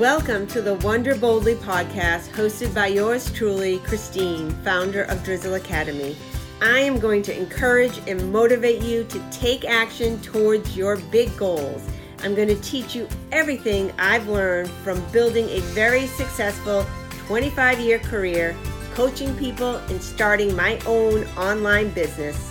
Welcome to the Wonder Boldly podcast, hosted by yours truly, Christine, founder of Drizzle Academy. I am going to encourage and motivate you to take action towards your big goals. I'm going to teach you everything I've learned from building a very successful 25 year career, coaching people, and starting my own online business.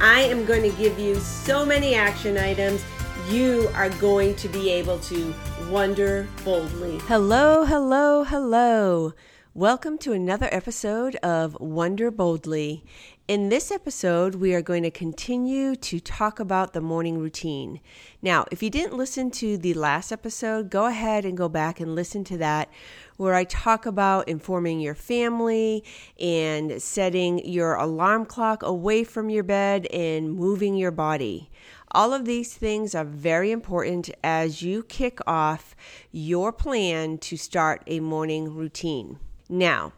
I am going to give you so many action items you are going to be able to wonder boldly. Hello, hello, hello. Welcome to another episode of Wonder Boldly. In this episode, we are going to continue to talk about the morning routine. Now, if you didn't listen to the last episode, go ahead and go back and listen to that, where I talk about informing your family and setting your alarm clock away from your bed and moving your body. All of these things are very important as you kick off your plan to start a morning routine. Now,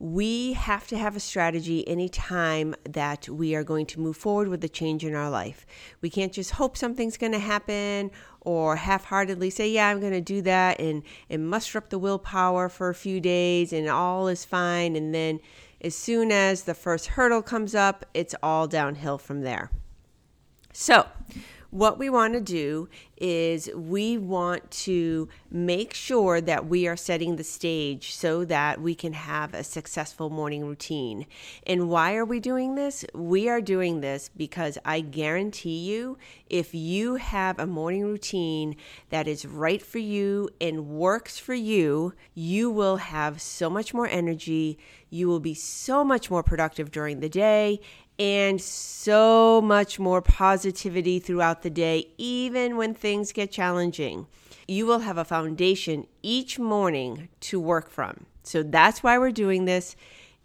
we have to have a strategy anytime that we are going to move forward with a change in our life. We can't just hope something's going to happen or half heartedly say, Yeah, I'm going to do that and, and muster up the willpower for a few days and all is fine. And then as soon as the first hurdle comes up, it's all downhill from there. So, what we want to do is we want to make sure that we are setting the stage so that we can have a successful morning routine. And why are we doing this? We are doing this because I guarantee you, if you have a morning routine that is right for you and works for you, you will have so much more energy. You will be so much more productive during the day and so much more positivity throughout the day, even when things get challenging. You will have a foundation each morning to work from. So that's why we're doing this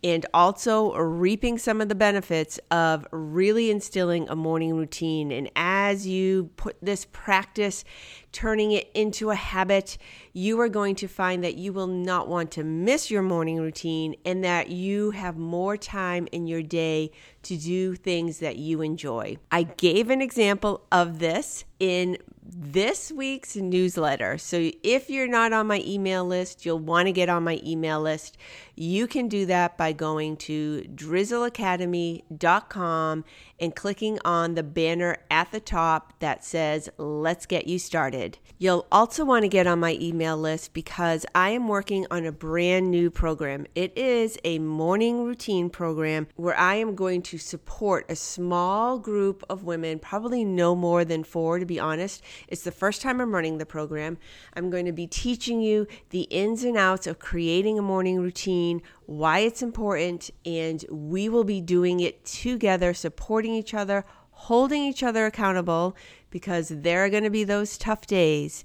and also reaping some of the benefits of really instilling a morning routine. And as you put this practice, turning it into a habit, you are going to find that you will not want to miss your morning routine and that you have more time in your day to do things that you enjoy. I gave an example of this in this week's newsletter. So if you're not on my email list, you'll want to get on my email list. You can do that by going to drizzleacademy.com and clicking on the banner at the top that says, Let's Get You Started. You'll also want to get on my email list because I am working on a brand new program. It is a morning routine program where I am going to support a small group of women, probably no more than four to be honest. It's the first time I'm running the program. I'm going to be teaching you the ins and outs of creating a morning routine why it's important, and we will be doing it together, supporting each other, holding each other accountable because there are going to be those tough days.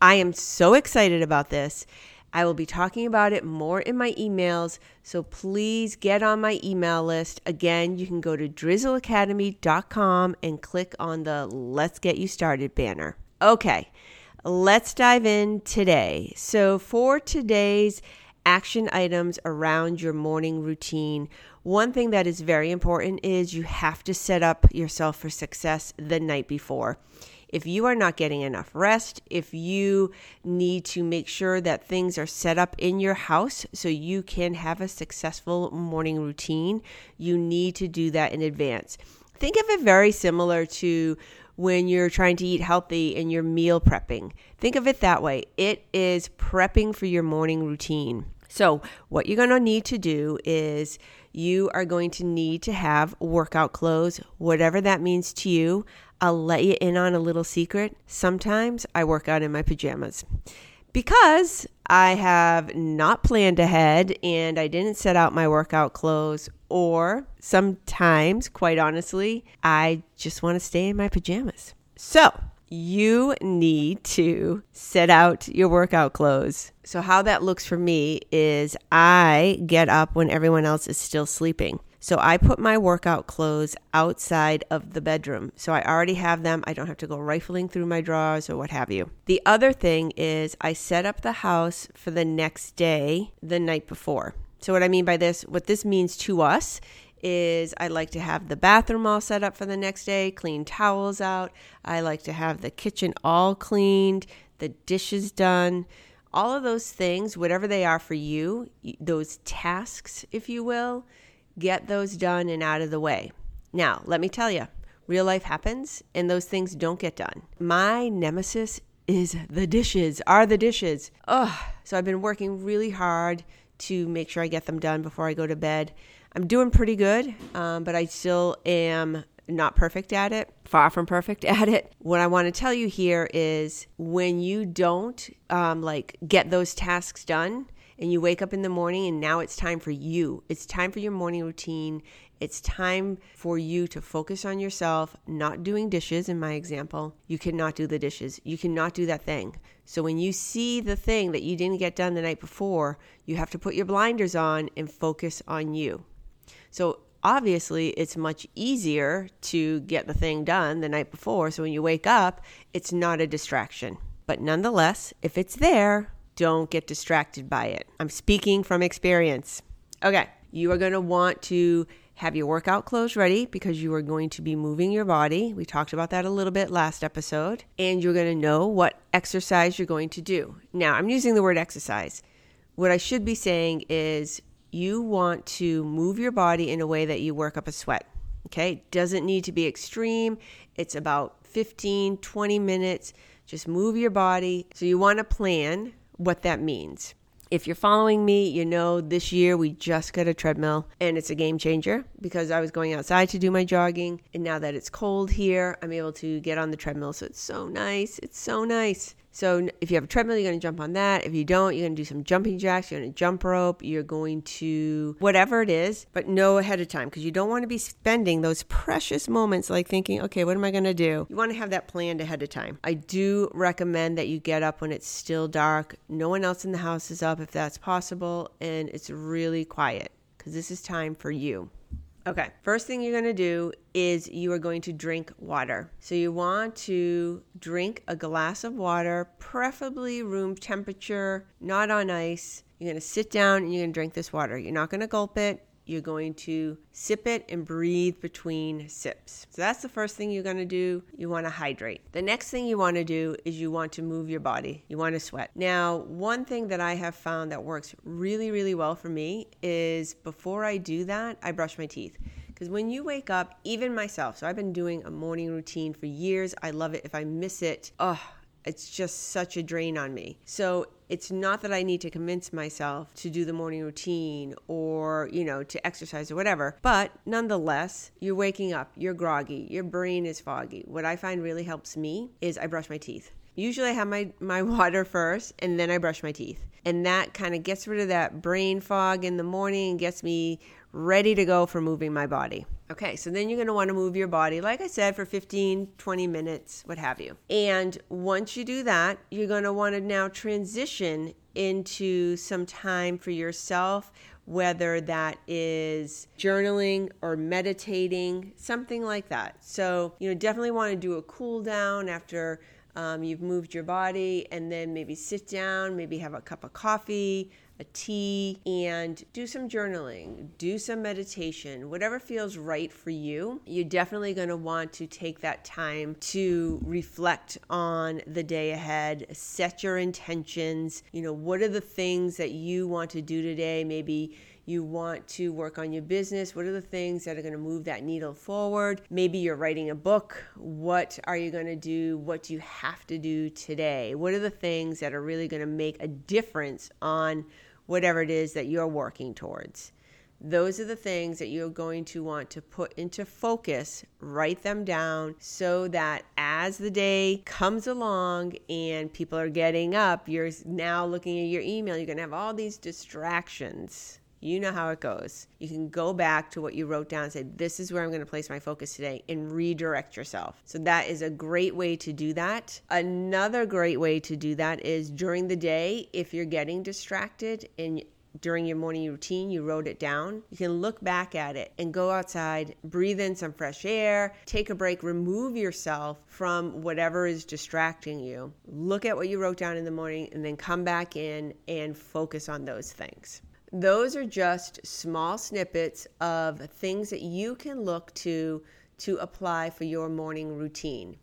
I am so excited about this. I will be talking about it more in my emails, so please get on my email list. Again, you can go to drizzleacademy.com and click on the Let's Get You Started banner. Okay, let's dive in today. So, for today's action items around your morning routine. One thing that is very important is you have to set up yourself for success the night before. If you are not getting enough rest, if you need to make sure that things are set up in your house so you can have a successful morning routine, you need to do that in advance. Think of it very similar to when you're trying to eat healthy and you're meal prepping. Think of it that way. It is prepping for your morning routine. So, what you're going to need to do is you are going to need to have workout clothes, whatever that means to you. I'll let you in on a little secret. Sometimes I work out in my pajamas because I have not planned ahead and I didn't set out my workout clothes, or sometimes, quite honestly, I just want to stay in my pajamas. So, you need to set out your workout clothes. So, how that looks for me is I get up when everyone else is still sleeping. So, I put my workout clothes outside of the bedroom. So, I already have them. I don't have to go rifling through my drawers or what have you. The other thing is I set up the house for the next day the night before. So, what I mean by this, what this means to us is I like to have the bathroom all set up for the next day, clean towels out. I like to have the kitchen all cleaned, the dishes done, All of those things, whatever they are for you, those tasks, if you will, get those done and out of the way. Now, let me tell you, real life happens and those things don't get done. My nemesis is the dishes, are the dishes. Ugh. So I've been working really hard to make sure I get them done before I go to bed. I'm doing pretty good, um, but I still am not perfect at it, far from perfect at it. What I want to tell you here is when you don't um, like get those tasks done, and you wake up in the morning and now it's time for you. It's time for your morning routine. It's time for you to focus on yourself, not doing dishes in my example. You cannot do the dishes. You cannot do that thing. So when you see the thing that you didn't get done the night before, you have to put your blinders on and focus on you. So obviously it's much easier to get the thing done the night before. So when you wake up, it's not a distraction. But nonetheless, if it's there, don't get distracted by it. I'm speaking from experience. Okay, you are going to want to have your workout clothes ready because you are going to be moving your body. We talked about that a little bit last episode. And you're going to know what exercise you're going to do. Now, I'm using the word exercise. What I should be saying is you want to move your body in a way that you work up a sweat. Okay, doesn't need to be extreme. It's about 15, 20 minutes. Just move your body. So you want to plan what that means. If you're following me, you know this year we just got a treadmill and it's a game changer because I was going outside to do my jogging. And now that it's cold here, I'm able to get on the treadmill. So it's so nice. It's so nice. So if you have a treadmill, you're going to jump on that. If you don't, you're going to do some jumping jacks, you're going to jump rope, you're going to whatever it is, but know ahead of time because you don't want to be spending those precious moments like thinking, okay, what am I going to do? You want to have that planned ahead of time. I do recommend that you get up when it's still dark. No one else in the house is up if that's possible, and it's really quiet because this is time for you. Okay, first thing you're going to do is you are going to drink water. So you want to drink a glass of water, preferably room temperature, not on ice. You're going to sit down and you're going to drink this water. You're not going to gulp it. You're going to sip it and breathe between sips. So that's the first thing you're going to do. You want to hydrate. The next thing you want to do is you want to move your body. You want to sweat. Now, one thing that I have found that works really, really well for me is before I do that, I brush my teeth. Because when you wake up, even myself, so I've been doing a morning routine for years. I love it. If I miss it, oh, it's just such a drain on me. So it's not that I need to convince myself to do the morning routine or, you know, to exercise or whatever. But nonetheless, you're waking up, you're groggy, your brain is foggy. What I find really helps me is I brush my teeth. Usually I have my, my water first and then I brush my teeth. And that kind of gets rid of that brain fog in the morning and gets me ready to go for moving my body. Okay, so then you're going to want to move your body, like I said, for 15, 20 minutes, what have you. And once you do that, you're going to want to now transition into some time for yourself, whether that is journaling or meditating, something like that. So, you know, definitely want to do a cool down after um, you've moved your body and then maybe sit down, maybe have a cup of coffee, a tea, and do some journaling, do some meditation, whatever feels right for you. You're definitely going to want to take that time to reflect on the day ahead, set your intentions. You know, what are the things that you want to do today? Maybe you want to work on your business. What are the things that are going to move that needle forward? Maybe you're writing a book. What are you going to do? What do you have to do today? What are the things that are really going to make a difference on whatever it is that you're working towards. Those are the things that you're going to want to put into focus, write them down so that as the day comes along and people are getting up, you're now looking at your email, you're going to have all these distractions. You know how it goes. You can go back to what you wrote down and say, This is where I'm going to place my focus today, and redirect yourself. So, that is a great way to do that. Another great way to do that is during the day, if you're getting distracted and during your morning routine, you wrote it down, you can look back at it and go outside, breathe in some fresh air, take a break, remove yourself from whatever is distracting you. Look at what you wrote down in the morning and then come back in and focus on those things. Those are just small snippets of things that you can look to to apply for your morning routine.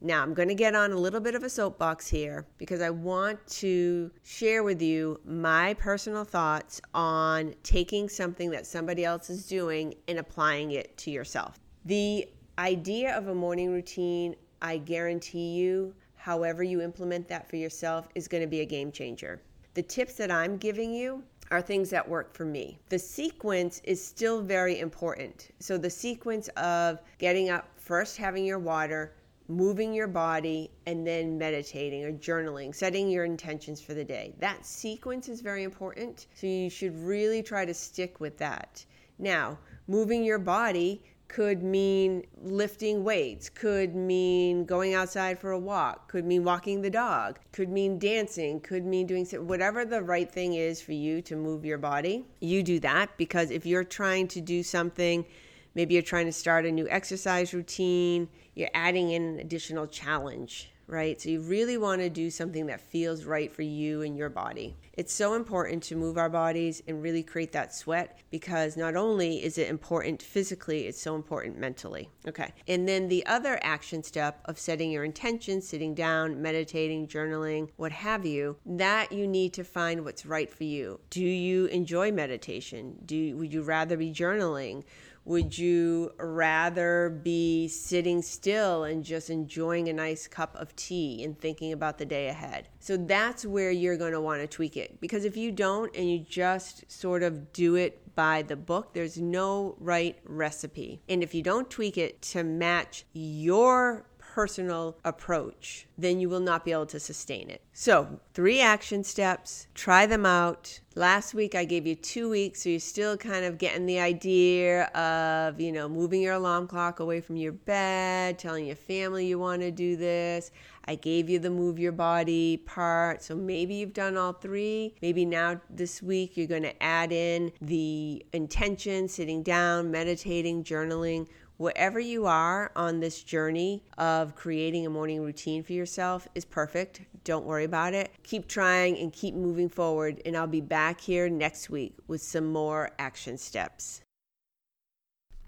Now, I'm going to get on a little bit of a soapbox here because I want to share with you my personal thoughts on taking something that somebody else is doing and applying it to yourself. The idea of a morning routine, I guarantee you, however you implement that for yourself, is going to be a game changer. The tips that I'm giving you are things that work for me. The sequence is still very important. So, the sequence of getting up, first having your water, moving your body, and then meditating or journaling, setting your intentions for the day. That sequence is very important. So, you should really try to stick with that. Now, moving your body could mean lifting weights, could mean going outside for a walk, could mean walking the dog, could mean dancing, could mean doing whatever the right thing is for you to move your body. You do that because if you're trying to do something, maybe you're trying to start a new exercise routine, you're adding in an additional challenge right? So you really want to do something that feels right for you and your body. It's so important to move our bodies and really create that sweat because not only is it important physically, it's so important mentally. Okay. And then the other action step of setting your intention, sitting down, meditating, journaling, what have you, that you need to find what's right for you. Do you enjoy meditation? Do would you rather be journaling? Would you rather be sitting still and just enjoying a nice cup of tea and thinking about the day ahead? So that's where you're going to want to tweak it. Because if you don't and you just sort of do it by the book, there's no right recipe. And if you don't tweak it to match your personal approach, then you will not be able to sustain it. So, three action steps, try them out. Last week I gave you two weeks, so you're still kind of getting the idea of, you know, moving your alarm clock away from your bed, telling your family you want to do this. I gave you the move your body part. So maybe you've done all three. Maybe now this week you're going to add in the intention, sitting down, meditating, journaling wherever you are on this journey of creating a morning routine for yourself is perfect. Don't worry about it. Keep trying and keep moving forward. And I'll be back here next week with some more action steps.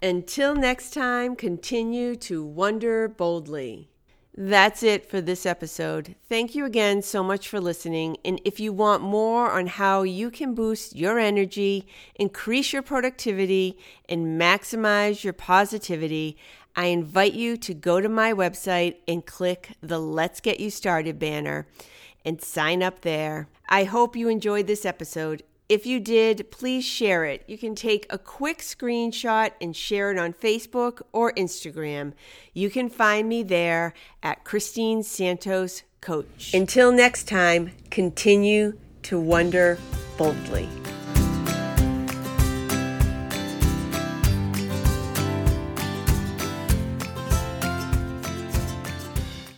Until next time, continue to wonder boldly. That's it for this episode. Thank you again so much for listening. And if you want more on how you can boost your energy, increase your productivity, and maximize your positivity, I invite you to go to my website and click the Let's Get You Started banner and sign up there. I hope you enjoyed this episode. If you did, please share it. You can take a quick screenshot and share it on Facebook or Instagram. You can find me there at Christine Santos Coach. Until next time, continue to wonder boldly.